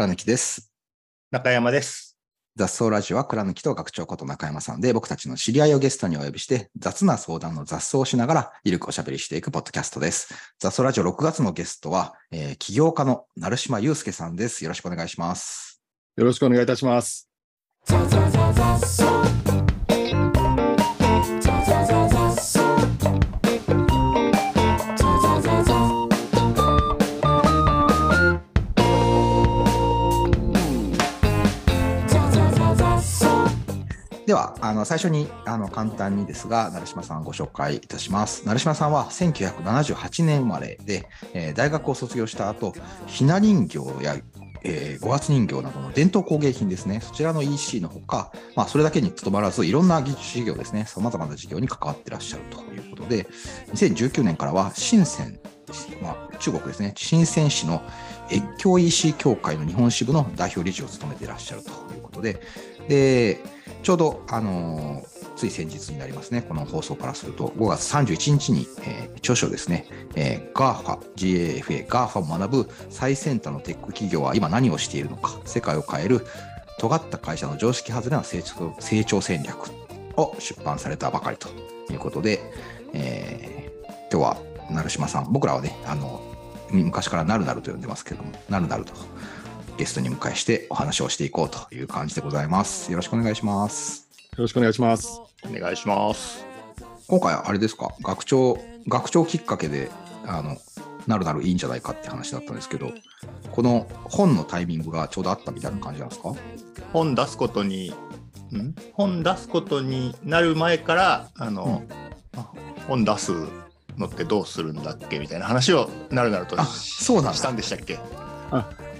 倉貫です。中山です。雑草ラジオは倉貫と学長こと中山さんで僕たちの知り合いをゲストにお呼びして雑な相談の雑草をしながらゆるくおしゃべりしていくポッドキャストです。雑草ラジオ6月のゲストは、えー起業家の成島祐介さんです。よろしくお願いします。よろしくお願いいたします。では、あの最初にあの簡単にですが、成島さんご紹介いたします。成島さんは1978年生まれで、えー大学を卒業した後、ひな人形や、えー五月人形などの伝統工芸品ですね、そちらの EC のほか、まあ、それだけにとどまらず、いろんな技術事業ですね、さまざまな事業に関わってらっしゃるということで、2019年からは深セン、まあ、中国ですね、深セン市の越境 EC 協会の日本支部の代表理事を務めていらっしゃるということで、でちょうど、あのつい先日になりますね、この放送からすると、5月31日に、えー著書ですね、えー、GAFA、GAFA、GAFA を学ぶ最先端のテック企業は今何をしているのか、世界を変える尖った会社の常識外れな成長成長戦略を出版されたばかりということで、えー今日は成島さん、僕らはね、あの昔からなるなると呼んでますけども、なるなると。ゲストに迎えしてお話をしていこうという感じでございます。よろしくお願いします。よろしくお願いします。お願いします。今回あれですか？学長学長きっかけであのなるなるいいんじゃないかって話だったんですけどこの本のタイミングがちょうどあったみたいな感じなんですか？本出すことに、ん？本出すことになる前から、あの、あ本出すのってどうするんだっけ？みたいな話をなるなるとそうなんだしたんでしたっけ？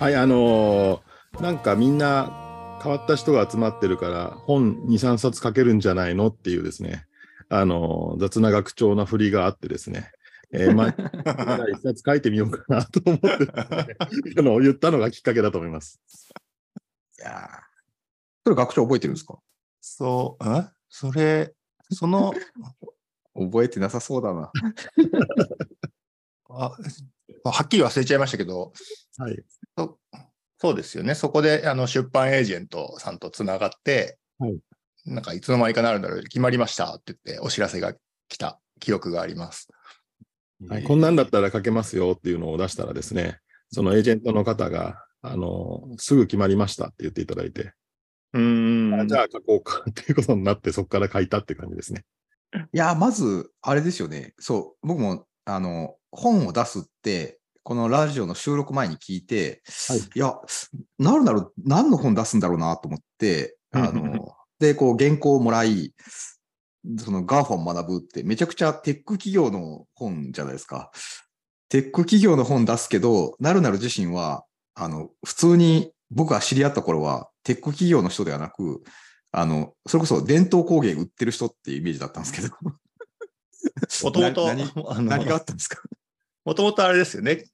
はい、あのーなんかみんな変わった人が集まってるから、本2、3冊書けるんじゃないの？っていうですね、あのー雑な学長な振りがあってですね、えー、まあ、一冊書いてみようかなと思って あの言ったのがきっかけだと思います。いやー。それ学長覚えてるんですか？そう、んそれ、その、覚えてなさそうだな。あはっきり忘れちゃいましたけど、はい。そそうですよね。そこであの出版エージェントさんとつながって、はいなんかいつの間にかなるんだろう、決まりましたって言ってお知らせが来た記憶があります。はい、こんなんだったら書けますよっていうのを出したらですね、そのエージェントの方が、あのーすぐ決まりましたって言っていただいて、うーん。あじゃあ書こうか っていうことになって、そこから書いたって感じですね。いやまずあれですよねそう僕もあの本を出すってこのラジオの収録前に聞いて、はいいや、なるなる何の本出すんだろうなと思って、あの、で、こう原稿をもらい、その GAFA を学ぶってめちゃくちゃテック企業の本じゃないですか。テック企業の本出すけど、なるなる自身は、あの、普通に僕が知り合った頃は、テック企業の人ではなく、あの、それこそ伝統工芸売ってる人っていうイメージだったんですけど。もともと、な何があの、ったんですか？もともとあれですよね。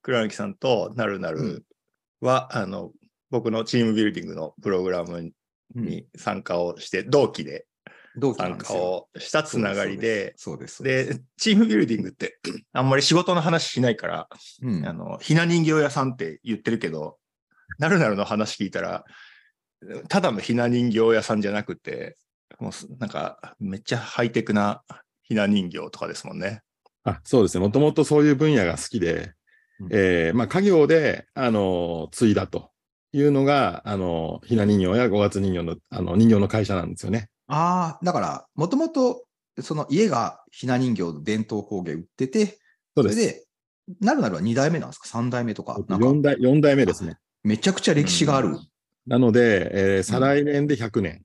倉貫さんとなるなるは、あの、僕のチームビルディングのプログラムに参加をして、同期で同期な参加。をしたつながりで、そうででチームビルディングって、あんまり仕事の話しないから、うんあの、ひな人形屋さんって言ってるけど、なるなるの話聞いたら、ただのひな人形屋さんじゃなくて、もうすなんか、めっちゃハイテクなひな人形とかですもんね。あそうですね。もともとそういう分野が好きで、うんえーまあ、家業で、あの、継いだというのが、あの、ひな人形や五月人形の、あの、人形の会社なんですよね。ああ、だから、もともと、その家がひな人形の伝統工芸売ってて、そうです。それで、なるなるは2代目なんですか ?3 代目とか。なんか4代、四代目ですね。めちゃくちゃ歴史がある。なので、えー再来年で100年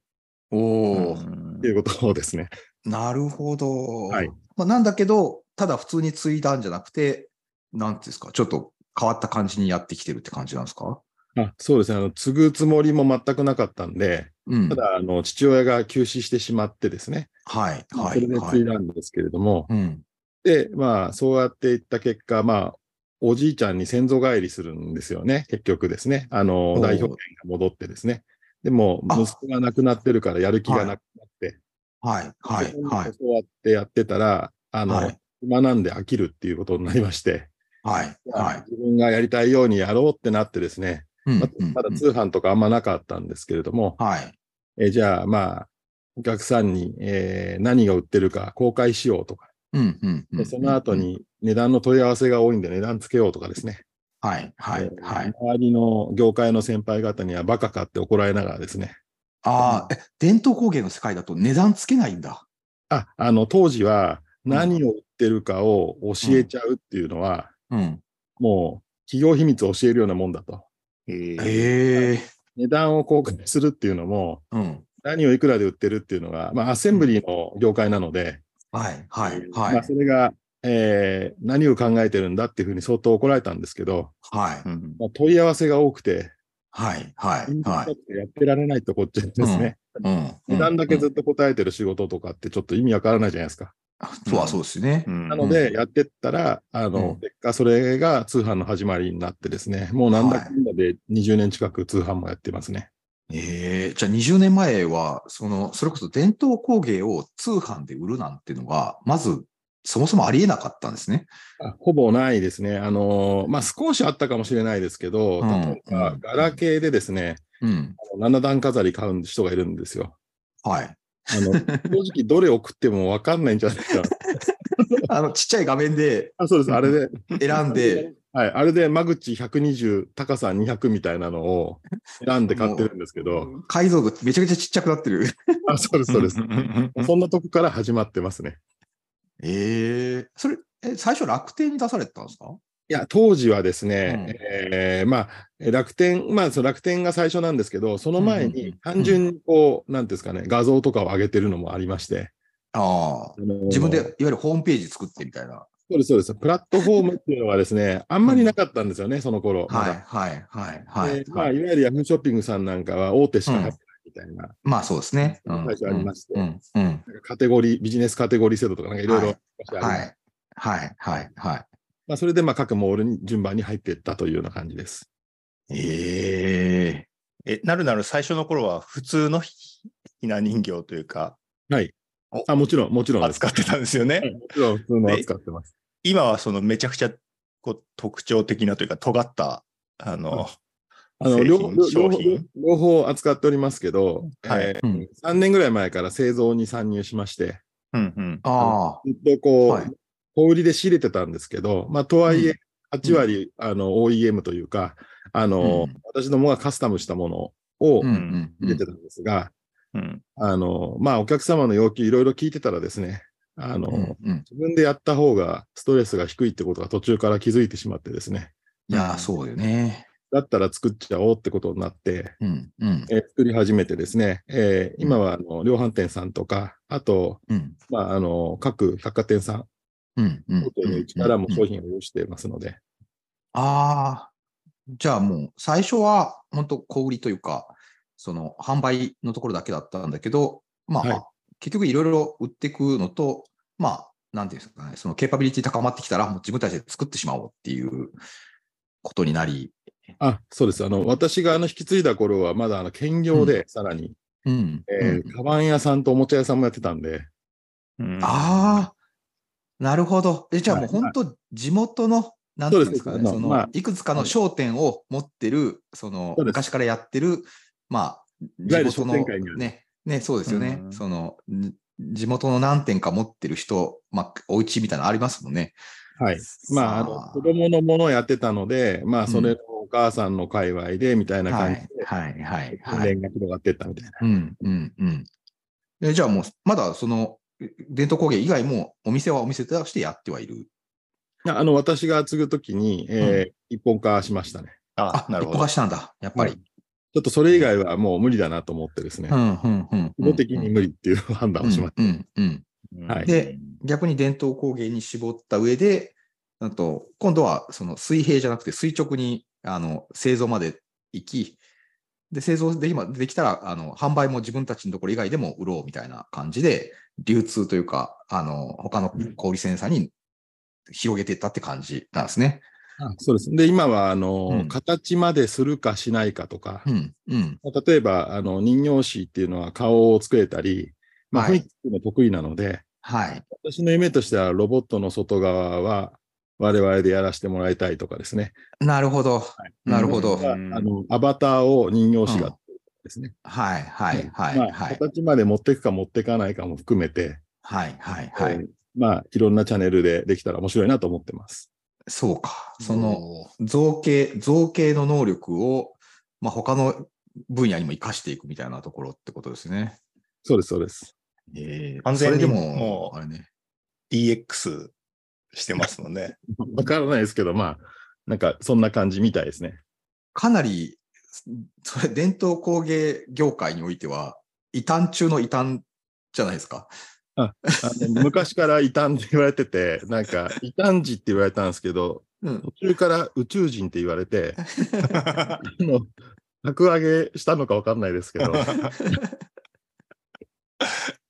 おお、うんっていうことですね。なるほど。はいまあ、なんだけど、ただ普通に継いだんじゃなくて、なんていうんですか、ちょっと変わった感じにやってきてるって感じなんですか？あそうですね。あの、継ぐつもりも全くなかったんで、うん。ただ、あの、父親が急死してしまってですね。はい、はい。それではい。継いだんですけれども、うん。で、まあ、そうやっていった結果、まあ、おじいちゃんに先祖返りするんですよね、結局ですね。あの代表権が戻ってですね。でも、あ息子が亡くなってるからやる気がなくなって、はい、はい、ではい。そうやってやってたら、あの、はい暇なんで飽きるっていうことになりまして、はい、はい。自分がやりたいようにやろうってなってですね、まうんうんまだ通販とかあんまなかったんですけれども、はい。えーじゃあまあ、お客さんに、えー何が売ってるか公開しようとか、うんうんうんでその後。に値段の問い合わせが多いんで値段つけようとかですね。はいはいえーはい。周りの業界の先輩方にはバカかって怒られながらですね。ああ、え、伝統工芸の世界だと値段つけないんだ。あ、あの、当時は何を売ってるかを教えちゃうっていうのは、うん。もう企業秘密を教えるようなもんだと。え値段を公開するっていうのも、うん。何をいくらで売ってるっていうのが、まあ、アッセンブリーの業界なので、はいはいえーはいまあ、それが、えー何を考えてるんだっていうふうに相当怒られたんですけど、はいうんまあ、問い合わせが多くて、はいはいはい。やってられないってこっちですね。うん。値段だけずっっと答えてる仕事とかってちょっと意味わからないじゃないですか。と。そうはそうですね。うんなので、やってったら、あの、うん結果それが通販の始まりになってですね、もうなんだかんだで20年近く通販もやってますね。ええじゃあ20年前は、その、それこそ伝統工芸を通販で売るなんていうのが、まず、そもそもありえなかったんですね。あほぼないですね。あのまあ、少しあったかもしれないですけど、うん例えばうん、ガラケーでですね、うん。あの七段飾り買う人がいるんですよ。はい。あの正直、どれ送ってもわかんないんじゃないかな。あの、ちっちゃい画面であそうです、あれで。選んで、はい、あれで間口120、高さ200みたいなのを選んで買ってるんですけど、解像度めちゃくちゃちっちゃくなってる。あそうです、そうです。そんなとこから始まってますね。ええそれ、え、最初楽天に出されてたんですか？いや、当時はですね、うんえーまあ、楽天、まあ、その楽天が最初なんですけど、その前に単純にこう、なんていうんですかね、画像とかを上げてるのもありまして、ああ。あの自分で、いわゆるホームページ作ってみたいな。そうです、そうです。プラットフォームっていうのはですね、あんまりなかったんですよね、その頃。はい、はい、はい、はいで。まあ、はいいわゆるヤフーショッピングさんなんかは大手しか入ってないみたいな、まあそうですね。うん最初ありましてうん、うん。なんかカテゴリー、ビジネスカテゴリー制度とかなんかいろいろはい、はい、はい。まあ、それでまあ各モールに順番に入っていったというような感じです。えええ、なるなる最初の頃は普通のひひな人形というか、はいお。あもちろん、もちろん。扱ってたんですよね。はいもちろん普通の扱ってます。今はそのめちゃくちゃこう特徴的なというか、尖った、あの、あの製両両品商方品両方扱っておりますけど、はいえーうん3年ぐらい前から製造に参入しまして、うんうん。ああ。ずっとこう、はい小売りで仕入れてたんですけど、まあ、とはいえう、8割、あの OEM というか、あのうん。私どもがカスタムしたものを。入れてたんですが、うん。あのまあ、お客様の要求いろいろ聞いてたらですね、あの、うん、うん。自分でやった方がストレスが低いってことが途中から気づいてしまってですね、いや、そうよね。だったら作っちゃおうってことになって、うん、うん、えー作り始めてですね、えー今はあの量販店さんとか、あと、うん、まあ、あの各百貨店さん、うん、うん。大からもうん商品を用意していますので、ああ。じゃあもう、最初は、本当小売りというか、その、販売のところだけだったんだけど、まあ、はい。結局いろいろ売っていくのと、まあ、なんていうんですかね、そのケーパビリティ高まってきたら、もう自分たちで作ってしまおうっていうことになり、あそうです。あの、私があの引き継いだ頃は、まだあの兼業でさらに、うん。えーうんカバン屋さんとおもちゃ屋さんもやってたんで、うん。ああ、なるほど。え、じゃあもうはい本当、地元の、なんていうんですかね、その、まあいくつかの商店を持ってる、その、昔からやってる、まあ、地元のね、ね、そうですよね。うんその、ん地元の何店か持ってる人、まあ、お家みたいなのありますもんね。はい。まあ、あさの子供のものをやってたので、まあ、それのお母さんの界隈でみたいな感じで、はい、はい、はい、訓はい。練が広がっていったみたいな。うん、うん、うん。えじゃあもう、まだその、伝統工芸以外もお店はお店としてやってはいる。いやあの私が継ぐときに、えー一本化しましたね。あ、なるほど一本化。したんだ、やっぱり。ちょっとそれ以外はもう無理だなと思ってですね、うん、うん、うん。規模的に無理っていう判断をしましうん、うん、うん。うんはいで、逆に伝統工芸に絞った上で、あと今度はその水平じゃなくて垂直にあの製造まで行き、で製造で今できたらあの販売も自分たちのところ以外でも売ろうみたいな感じで、流通というか、あの他の小売センサーに広げていったって感じなんですね。た。あそうです。で、今はあの、うん形までするかしないかとか、うん、うん。例えばあの人形師っていうのは顔を作れたり、まあ、はい雰囲気のは得意なので、はい。私の夢としてはロボットの外側は、我々でやらせてもらいたいとかですね。なるほど。なるほど。うんあのアバターを人形師がですね。はいはいはいまあはい。形まで持っていくか持っていかないかも含めて、はいはいはい。えーまあ、いろんなチャンネルでできたら面白いなと思ってます。そうか。その造形、造形の能力を、まあ、他の分野にも活かしていくみたいなところってことですね。そうです、そうです。ええ完全にそれでも、もうあれね。DX してますもんね。わからないですけど、まあ、なんかそんな感じみたいですね。かなり、それ伝統工芸業界においては、異端中の異端じゃないですか。あの昔から異端って言われてて、なんか異端児って言われたんですけど、うん。途中から宇宙人って言われて、あの格上げしたのかわかんないですけど、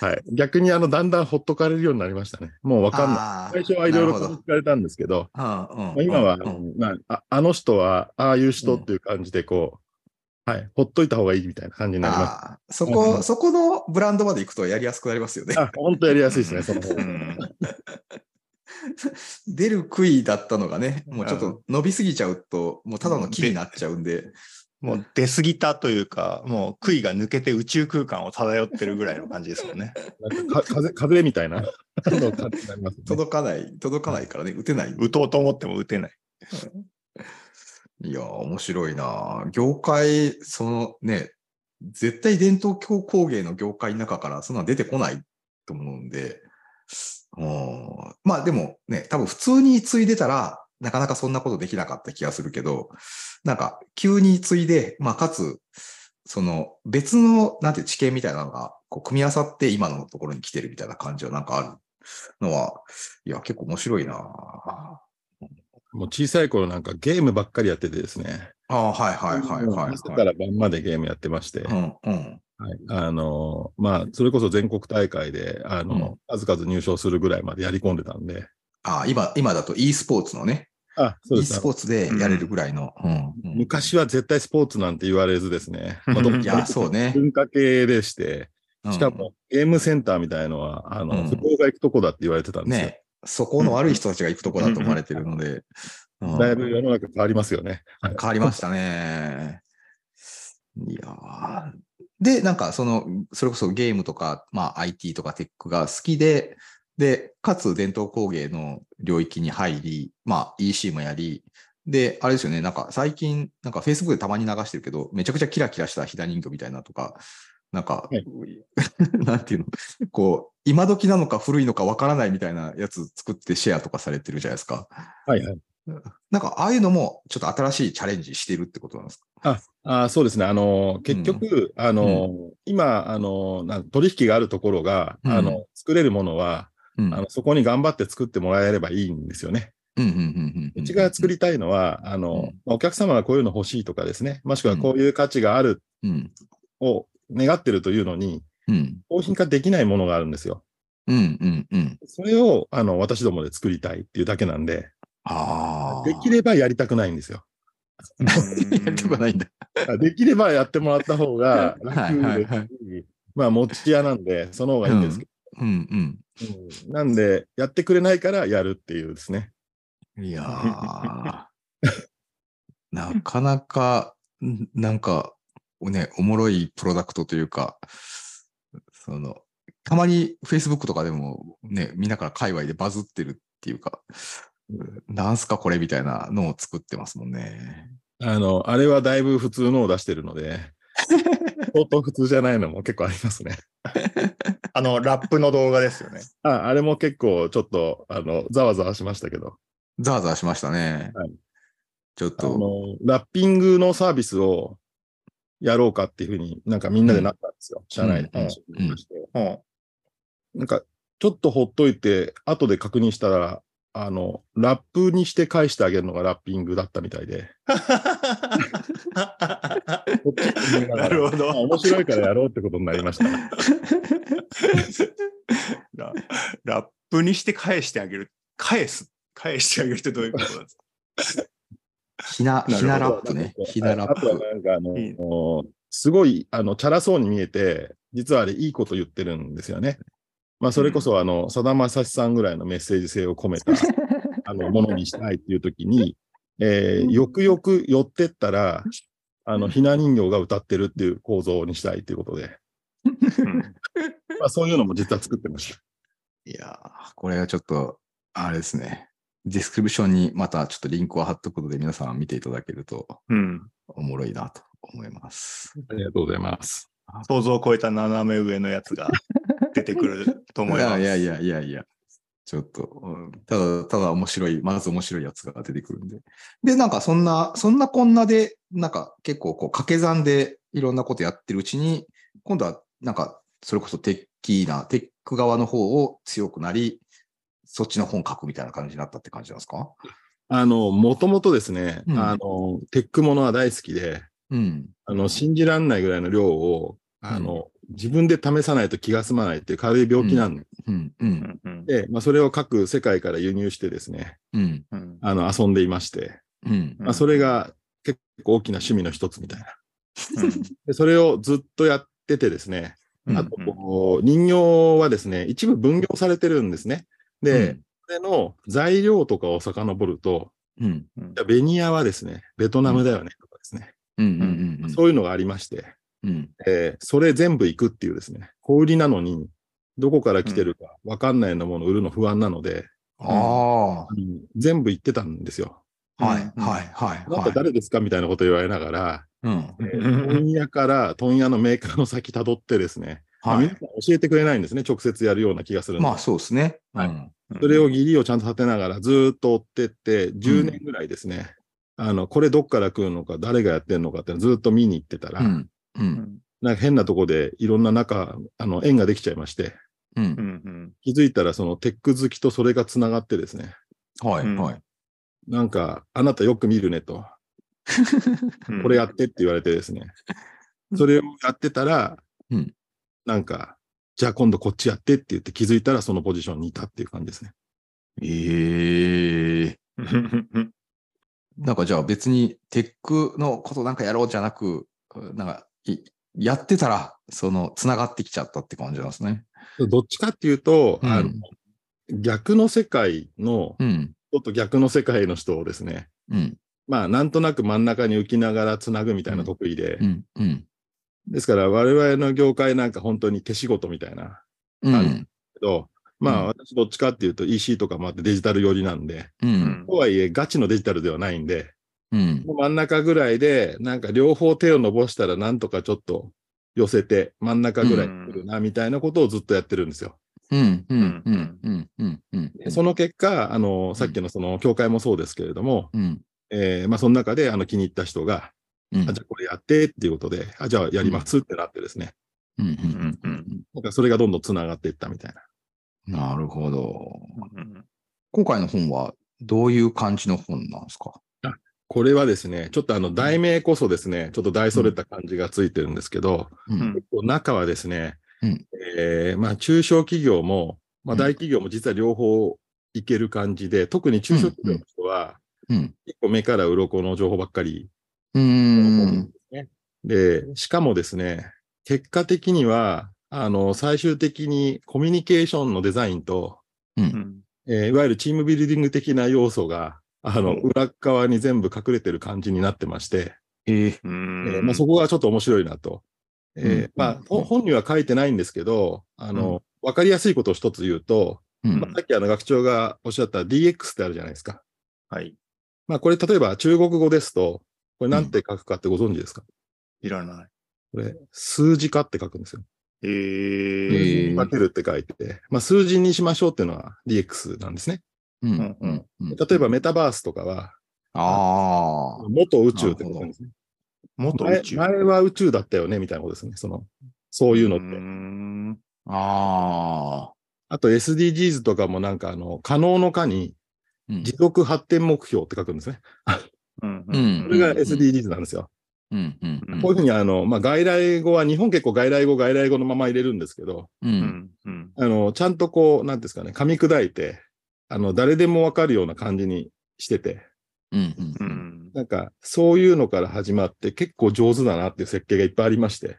はい、逆にあのだんだんほっとかれるようになりましたね。もうわかんない。最初はいろいろ聞かれたんですけど、うんうんまあ今は、うんまああ、あの人はああいう人っていう感じでこう、はい、ほっといた方がいいみたいな感じになります。そうん。こ、そこのブランドまで行くとやりやすくなりますよね。あ、本当やりやすいですね、その方出る杭だったのがね、もうちょっと伸びすぎちゃうと、もうただの木になっちゃうんで、もう出過ぎたというか、もう杭が抜けて宇宙空間を漂ってるぐらいの感じですもんね。なんかか風風みたいなね。届かない、届かないからね、打てない。打とうと思っても打てない。いやー、面白いな業界、そのね、絶対伝統工芸の業界の中からそんなの出てこないと思うんで、うんまあでもね、多分普通に継いでたら、なかなかそんなことできなかった気がするけど、なんか急に継いで、まあかつ、その別の、なんていう知見みたいなのが、こう組み合わさって今のところに来てるみたいな感じはなんかあるのは、いや、結構面白いな。もう小さい頃なんかゲームばっかりやっててですね。ああ、はいはいはいはい、朝から晩までゲームやってまして、うんうん。はい、あのまあ、それこそ全国大会で、あの、数々入賞するぐらいまでやり込んでたんで、あ今、今だと e スポーツのね、あ、そう e ですス。ポーツでやれるぐらいの。うんうん昔は絶対スポーツなんて言われずですね、う んまあどいや、そうね。文化系でして、うんしかもゲームセンターみたいのは、あの、うん不良が行くとこだって言われてたんですよ。ね、そこの悪い人たちが行くとこだと思われてるので、うんだいぶ世の中変わりますよね。はい変わりましたね。いやーで、なんかその、それこそゲームとか、まあ IT とかテックが好きで、で、かつ伝統工芸の領域に入り、まあ EC もやり、で、あれですよね、なんか最近、なんか Facebook でたまに流してるけど、めちゃくちゃキラキラしたひな人形みたいなとか、なんか、はい なんていうの、こう、今時なのか古いのかわからないみたいなやつ作ってシェアとかされてるじゃないですか。はいはい。なんか、ああいうのも、ちょっと新しいチャレンジしてるってことなんですか？ああそうですね。あの、結局、あの、今、あの、取引があるところが、うんあの、作れるものは、うん。あの、そこに頑張って作ってもらえればいいんですよね。うちが作りたいのは、あの、うんまあお客様がこういうの欲しいとかですね、もしくはこういう価値があるうん。を願ってるというのに、うん。商品化できないものがあるんですよ。うんうんうん。それを、あの、私どもで作りたいっていうだけなんで、ああ。できればやりたくないんですよ。やりたくないんだ。できればやってもらった方が楽はいはいですはいし、まあ、持ち屋なんで、その方がいいんですけうんうん。ど、うんなんで、やってくれないからやるっていうですね。いやー なかなか、んなんか、ね、おもろいプロダクトというか、その、たまに Facebook とかでもね、みんなから界隈でバズってるっていうか、なんすかこれみたいなのを作ってますもんね。あの、あれはだいぶ普通のを出してるので、相当普通じゃないのも結構ありますね。あの、ラップの動画ですよね。ああれも結構ちょっと、あの、ざわざわしましたけど、ザワザワしましたね。はいちょっあのと、、ラッピングのサービスをやろうかっていうふうになんかみんなでなったんですよ。社内で話しまして。うん。なんか、ちょっとほっといて、後で確認したら、あの、ラップにして返してあげるのがラッピングだったみたいで。なるほどまあ面白いからやろうってことになりました。ララップにして返してあげる。返す。返してあげるってどういうことなんですか？ひな、ひなラップね。ひなラッあとはプ。なんかあの、いいすごい、あの、チャラそうに見えて、実はあれいいこと言ってるんですよね。まあ、それこそ、あの、さだまさしさんぐらいのメッセージ性を込めた、あのものにしたいっていう時に、えーよくよく寄ってったら、あの、ひな人形が歌ってるっていう構造にしたいということで、うんまあ、そういうのも実は作ってました。いやー、これはちょっと、あれですね。ディスクリプションにまたちょっとリンクを貼っとくことで皆さん見ていただけるとうん。おもろいなと思います。ありがとうございます。想像を超えた斜め上のやつが 出てくると思います。いやいやいやいや。ちょっと、うんただ、ただ面白い、まず面白いやつが出てくるんで。で、なんかそんな、そんなこんなで、なんか結構こう掛け算でいろんなことやってるうちに、今度はなんかそれこそテッキーな、テック側の方を強くなり、そっちの本書くみたいな感じになったって感じなんですか？あの、もともとですね、うんあの、テックものは大好きで、うん。あの、信じらんないぐらいの量を、あの、自分で試さないと気が済まないっていう軽い病気なんうん。う。うんんうんで、まあ、それを各世界から輸入してですね、うん。うんあの、遊んでいまして、うん。まあ、それが結構大きな趣味の一つみたいな。うんでそれをずっとやっててですね、うんあと、こう人形はですね、一部分業されてるんですね。で、それの材料とかを遡ると、うん。うんじゃあベニヤはですね、ベトナムだよねとかですね。そういうのがありまして、うん。えーそれ全部行くっていうですね、小売りなのに、どこから来てるか分かんないようなものを売るの不安なので、あうん全部行ってたんですよ。あ。はい。はい。はい。なんかはい。誰ですかみたいなこと言われながら、うん。えー問屋から問屋のメーカーの先辿ってですね、まあはい皆さん教えてくれないんですね、直接やるような気がするまあ、そうですね。はいうんそれを義理をちゃんと立てながらずーっと追ってって、10年ぐらいですね、あの、これどっから来るのか、誰がやってるのかってずーっと見に行ってたら、うん。う。うんんなんか変なとこでいろんな中、あの、縁ができちゃいまして、う。うんん気づいたらそのテック好きとそれがつながってですね、はい。うんはい。なんか、あなたよく見るねと、う んこれやってって言われてですね、それをやってたら、うんなんか、じゃあ今度こっちやってって言って気づいたらそのポジションにいたっていう感じですね。ええ。う んなんかじゃあ別にテックのことなんかやろうじゃなく、なんかいやってたら、その、つながってきちゃったって感じなんですね。どっちかっていうと、うんあの逆の世界の、うん。ちょっと逆の世界の人をですね、うん。まあなんとなく真ん中に浮きながらつなぐみたいな得意で。ですから我々の業界なんか本当に手仕事みたいなうん。感じけど、まあうん私どっちかっていうと EC とかもあってデジタル寄りなんで、とはいえガチのデジタルではないんで、うん。真ん中ぐらいで、なんか両方手を伸ばしたらなんとかちょっと寄せて真ん中ぐらいに来るなみたいなことをずっとやってるんですよ。うん。うん。うん。うん。うん。うん。でその結果、あの、さっきのその教会もそうですけれども、うん。えーまあその中であの気に入った人が、うん。あじゃあこれやってっていうことで、あじゃあやりますってなってですね、うん。う。うんんうんなんかそれがどんどんつながっていったみたいな。なるほど。うん今回の本はどういう感じの本なんですか？これはですね、ちょっとあの題名こそですね、ちょっと大それた感じがついてるんですけど、うん。結構中はですね、うんえーまあ中小企業も、まあうん大企業も実は両方いける感じで、特に中小企業の人はうん。結構目から鱗の情報ばっかりうーん。で、しかもですね、結果的には、あの、最終的にコミュニケーションのデザインと、う。うんんえーいわゆるチームビルディング的な要素が、あの、うん裏側に全部隠れてる感じになってまして、ええ。ーまあ、そこがちょっと面白いなと。えーうんまあ、ほ本には書いてないんですけど、あの、わかりやすいことを一つ言うと、うんまあ、さっきあの学長がおっしゃった DX ってあるじゃないですか。はい。まあ、これ例えば中国語ですと、これなんて書くかってご存知ですか、いらない。これ、数字化って書くんですよ。ええーー分けるって書いてて、まあ、数字にしましょうっていうのは DX なんですね。うんうん例えばメタバースとかは、ああ。元宇宙ってことですね。前元宇宙。前は宇宙だったよねみたいなことですね。その、そういうのって。んああ。あと SDGs とかもなんかあの、可能の可にうん持続発展目標って書くんですね。うんうん これがうん SDGs なんですよ。うんうんうんこういうふうにあの、まあ、外来語は日本結構外来語外来語のまま入れるんですけど、ううんんうんあの、ちゃんとこう、なんですかね、噛み砕いて、あの、誰でもわかるような感じにしてて、うんううんんなんか、そういうのから始まって結構上手だなっていう設計がいっぱいありまして、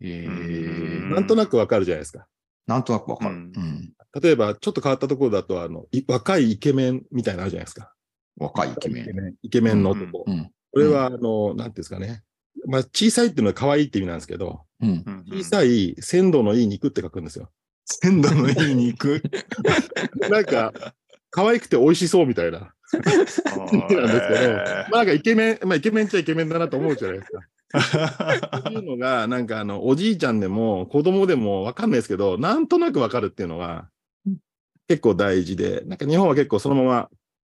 えうんえなんとなくわかるじゃないですか。なんとなくわかる。うんうん例えばちょっと変わったところだと、あの、い若いイケメンみたいなのあるじゃないですか。若いイケメン。ン。イケメンの男。うん。これは、あの、なんていうんですかね。まあ、小さいっていうのは可愛いって意味なんですけど、うん。小さい鮮度のいい肉って書くんですよ。鮮度のいい肉。なんか、可愛くて美味しそうみたいな。なんですけど、まあなんかイケメン、まあイケメンっちゃイケメンだなと思うじゃないですか。そういうのが、なんかあの、おじいちゃんでも子供でもわかんないですけど、なんとなくわかるっていうのは結構大事で、なんか日本は結構そのまま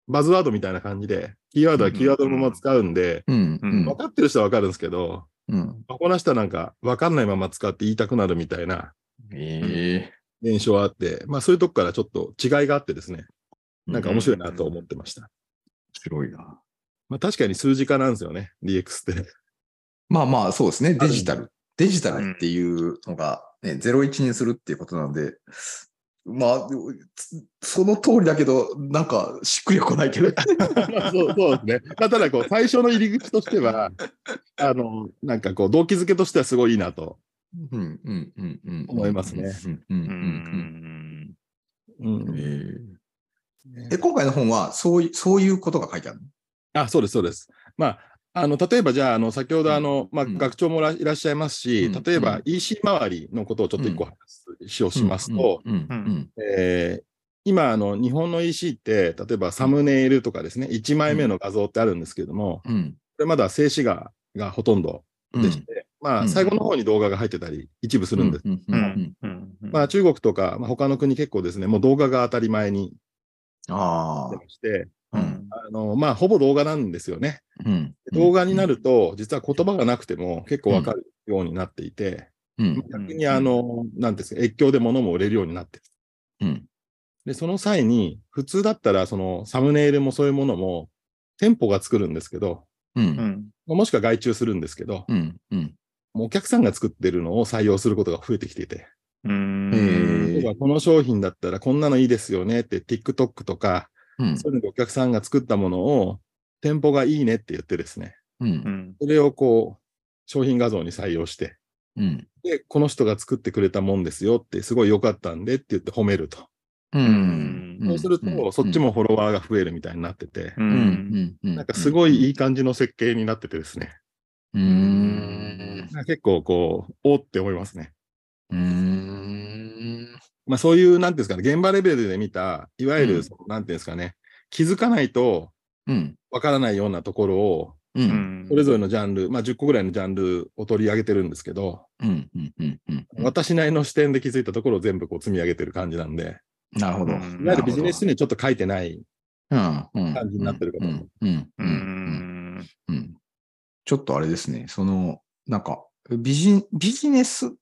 バズワードみたいな感じで、キーワードはキーワードのまま使うんで、分かってる人はわかるんですけど、うん。こな人はなんかわかんないまま使って言いたくなるみたいなええ。現象はあって、まあそういうとこからちょっと違いがあってですね、なんか面白いなと思ってました。白いな。まあ確かに数字化なんですよね、DX って。まあまあ、そうですね。デジタル。デジタルっていうのが、ね、01にするっていうことなので、まあ、つその通りだけど、なんか、しっくりは来ないけど。ま あそうそうですね。まあ、ただこう、最初の入り口としては、あの、なんかこう、動機づけとしてはすごいいいなと。うんうんうんうん。思いますねうんうんううんうんうん。えええ、今回の本は、そういそういうことが書いてあるの？あ、そうです、そうです。まあ、あの、例えばじゃあ、あの、先ほどあの、まあ、うん。学長もらいらっしゃいますし、うん。例えばうん。EC 周りのことをちょっと一個話をしますと、今、あの、日本の EC って、例えばサムネイルとかですね、1枚目の画像ってあるんですけども、うん。これまだ静止画がほとんどうんでして、まあ、うん。最後の方に動画が入ってたり、一部するんです。うん。うん。うん。うん。まあ、中国とか、まあ、他の国結構ですね、もう動画が当たり前にあ出まして、あ。うん。あの、まあ、ほぼ動画なんですよね。うん。動画になると、実は言葉がなくても結構わかるようになっていて、うん。逆にあの、なんていうんですか、越境で物も売れるようになってる。うん。で、その際に、普通だったら、そのサムネイルもそういうものも、店舗が作るんですけど、ううんん。もしくは外注するんですけど、うん。うん。もうお客さんが作ってるのを採用することが増えてきていて、うん。へ例えばこの商品だったらこんなのいいですよねって、TikTok とか、うん。そういうのでお客さんが作ったものを、店舗がいいねって言ってですね、うん。うん。それをこう、商品画像に採用して、うん。で、この人が作ってくれたもんですよって、すごい良かったんでって言って褒めると。うん。そうすると、そっちもフォロワーが増えるみたいになってて、ううん。ん。うん。なんかすごいいい感じの設計になっててですね、うん。結構こう、おーって思いますね。うん。まあそういう、なんていうんですかね、現場レベルで見た、いわゆうん。る、そのなんていうんですかね、気づかないとうん。わからないようなところを、ううん。んそれぞれのジャンル、まあ10個ぐらいのジャンルを取り上げてるんですけど、うんうんうんうん私なりの視点で気づいたところを全部こう積み上げてる感じなんで、なるほど。うん。いわゆるビジネスにちょっと書いてない感感じになってるかと思う。うんうんううん。ん。うん。ちょっとあれですね、その、なんか、ビジビジネス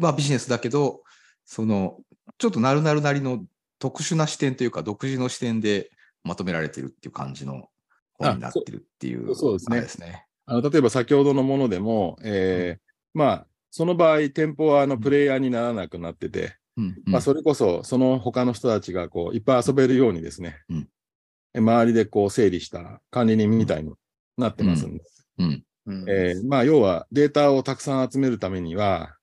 はビジネスだけど、その、ちょっとなるなるなりの特殊な視点というか、独自の視点でまとめられてるっていう感じの本になってるっていう、あそうですね。あれですね。あの例えば先ほどのものでも、えーまあ、その場合、店舗はあのプレイヤーにならなくなってて、うんまあ、それこそ、その他の人たちがこういっぱい遊べるようにですね、うん。周りでこう整理した管理人みたいになってますんで、うん。うん。えーまあ、要はデータをたくさん集めるためには、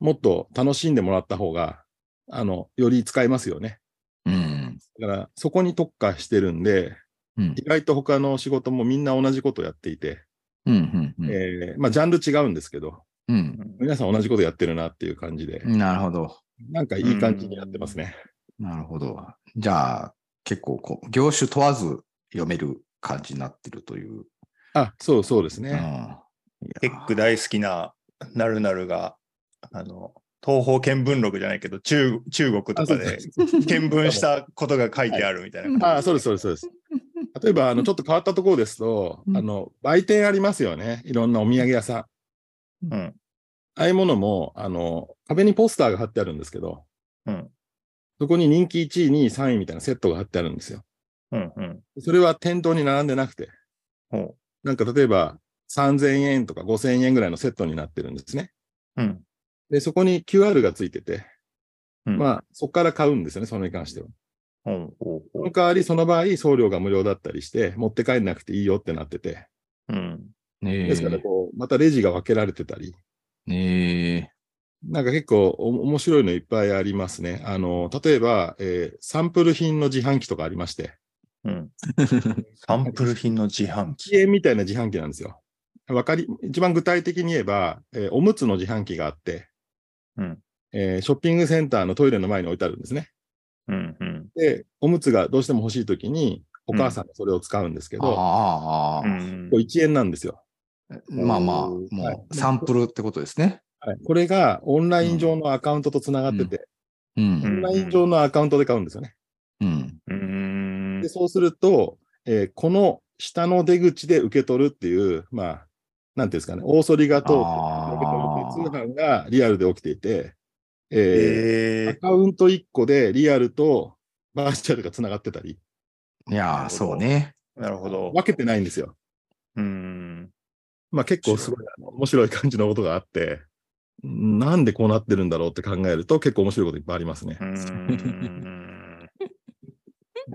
もっと楽しんでもらった方が、あの、より使えますよね。うんだから、そこに特化してるんで、うん意外と他の仕事もみんな同じことやっていて、うんうんうんえーまあ、ジャンル違うんですけど、うん皆さん同じことやってるなっていう感じで、なるほど。なんかいい感じにやってますね。なるほど。じゃあ、結構こう、業種問わず読める感じになってるという。あ、そうそうですね。うんいやテック大好きななるなるが、あの、東方見聞録じゃないけど、中中国とかで見聞したことが書いてあるみたいな。あそうです、そうです、そうです。例えば、あの、ちょっと変わったところですと、うんあの、売店ありますよね。いろんなお土産屋さん。うん。ああいうものも、あの、壁にポスターが貼ってあるんですけど、うん。そこに人気1位、2位、3位みたいなセットが貼ってあるんですよ。うん。うん。それは店頭に並んでなくて、ほなんか例えば3000円とか5000円ぐらいのセットになってるんですね。う。うん。で、そこに QR がついてて、うんまあ、そこから買うんですよね、それに関しては。ほうほうほその代わり、その場合、送料が無料だったりして、持って帰んなくていいよってなってて、う。うん。ねえですから、こう、またレジが分けられてたり、ねえなんか結構お面白いのいっぱいありますね。あの、例えば、えーサンプル品の自販機とかありまして、うん。サンプル品の自販機。機みたいな自販機なんですよ。わかり、一番具体的に言えば、えーおむつの自販機があって、うん。えーショッピングセンターのトイレの前に置いてあるんですね。うん。うん。で、おむつがどうしても欲しいときに、お母さんがそれを使うんですけど、ああ、うんこれ1円なんですよ。まあまあ、はいもうサンプルってことですね。はい、これがオンライン上のアカウントとつながってて、ううんオンん。ライン上のアカウントで買うんですよね。うん。うんで、。そうすると、えーこの下の出口で受け取るっていう、まあ、なんていうんですかね、大そりが通って通販がリアルで起きていて、えーアえカウント1個でリアルとバーチャルがつながってたり、いやー、そうね。ー、なるほど。分けてないんですよ。うん。まあ結構すごいあの面白い感じのことがあって、なんでこうなってるんだろうって考えると結構面白いこといっぱいありますねう。ん。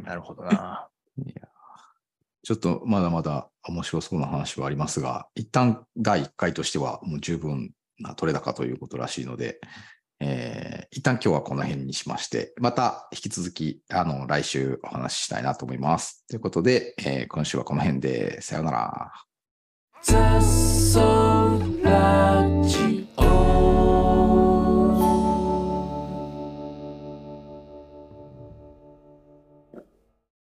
なるほどな。ちょっとまだまだ面白そうな話はありますが、一旦第1回としてはもう十分な取れ高ということらしいので、えー一旦今日はこの辺にしまして、また引き続き、あの、来週お話ししたいなと思います。ということで、えー今週はこの辺で、さよなら。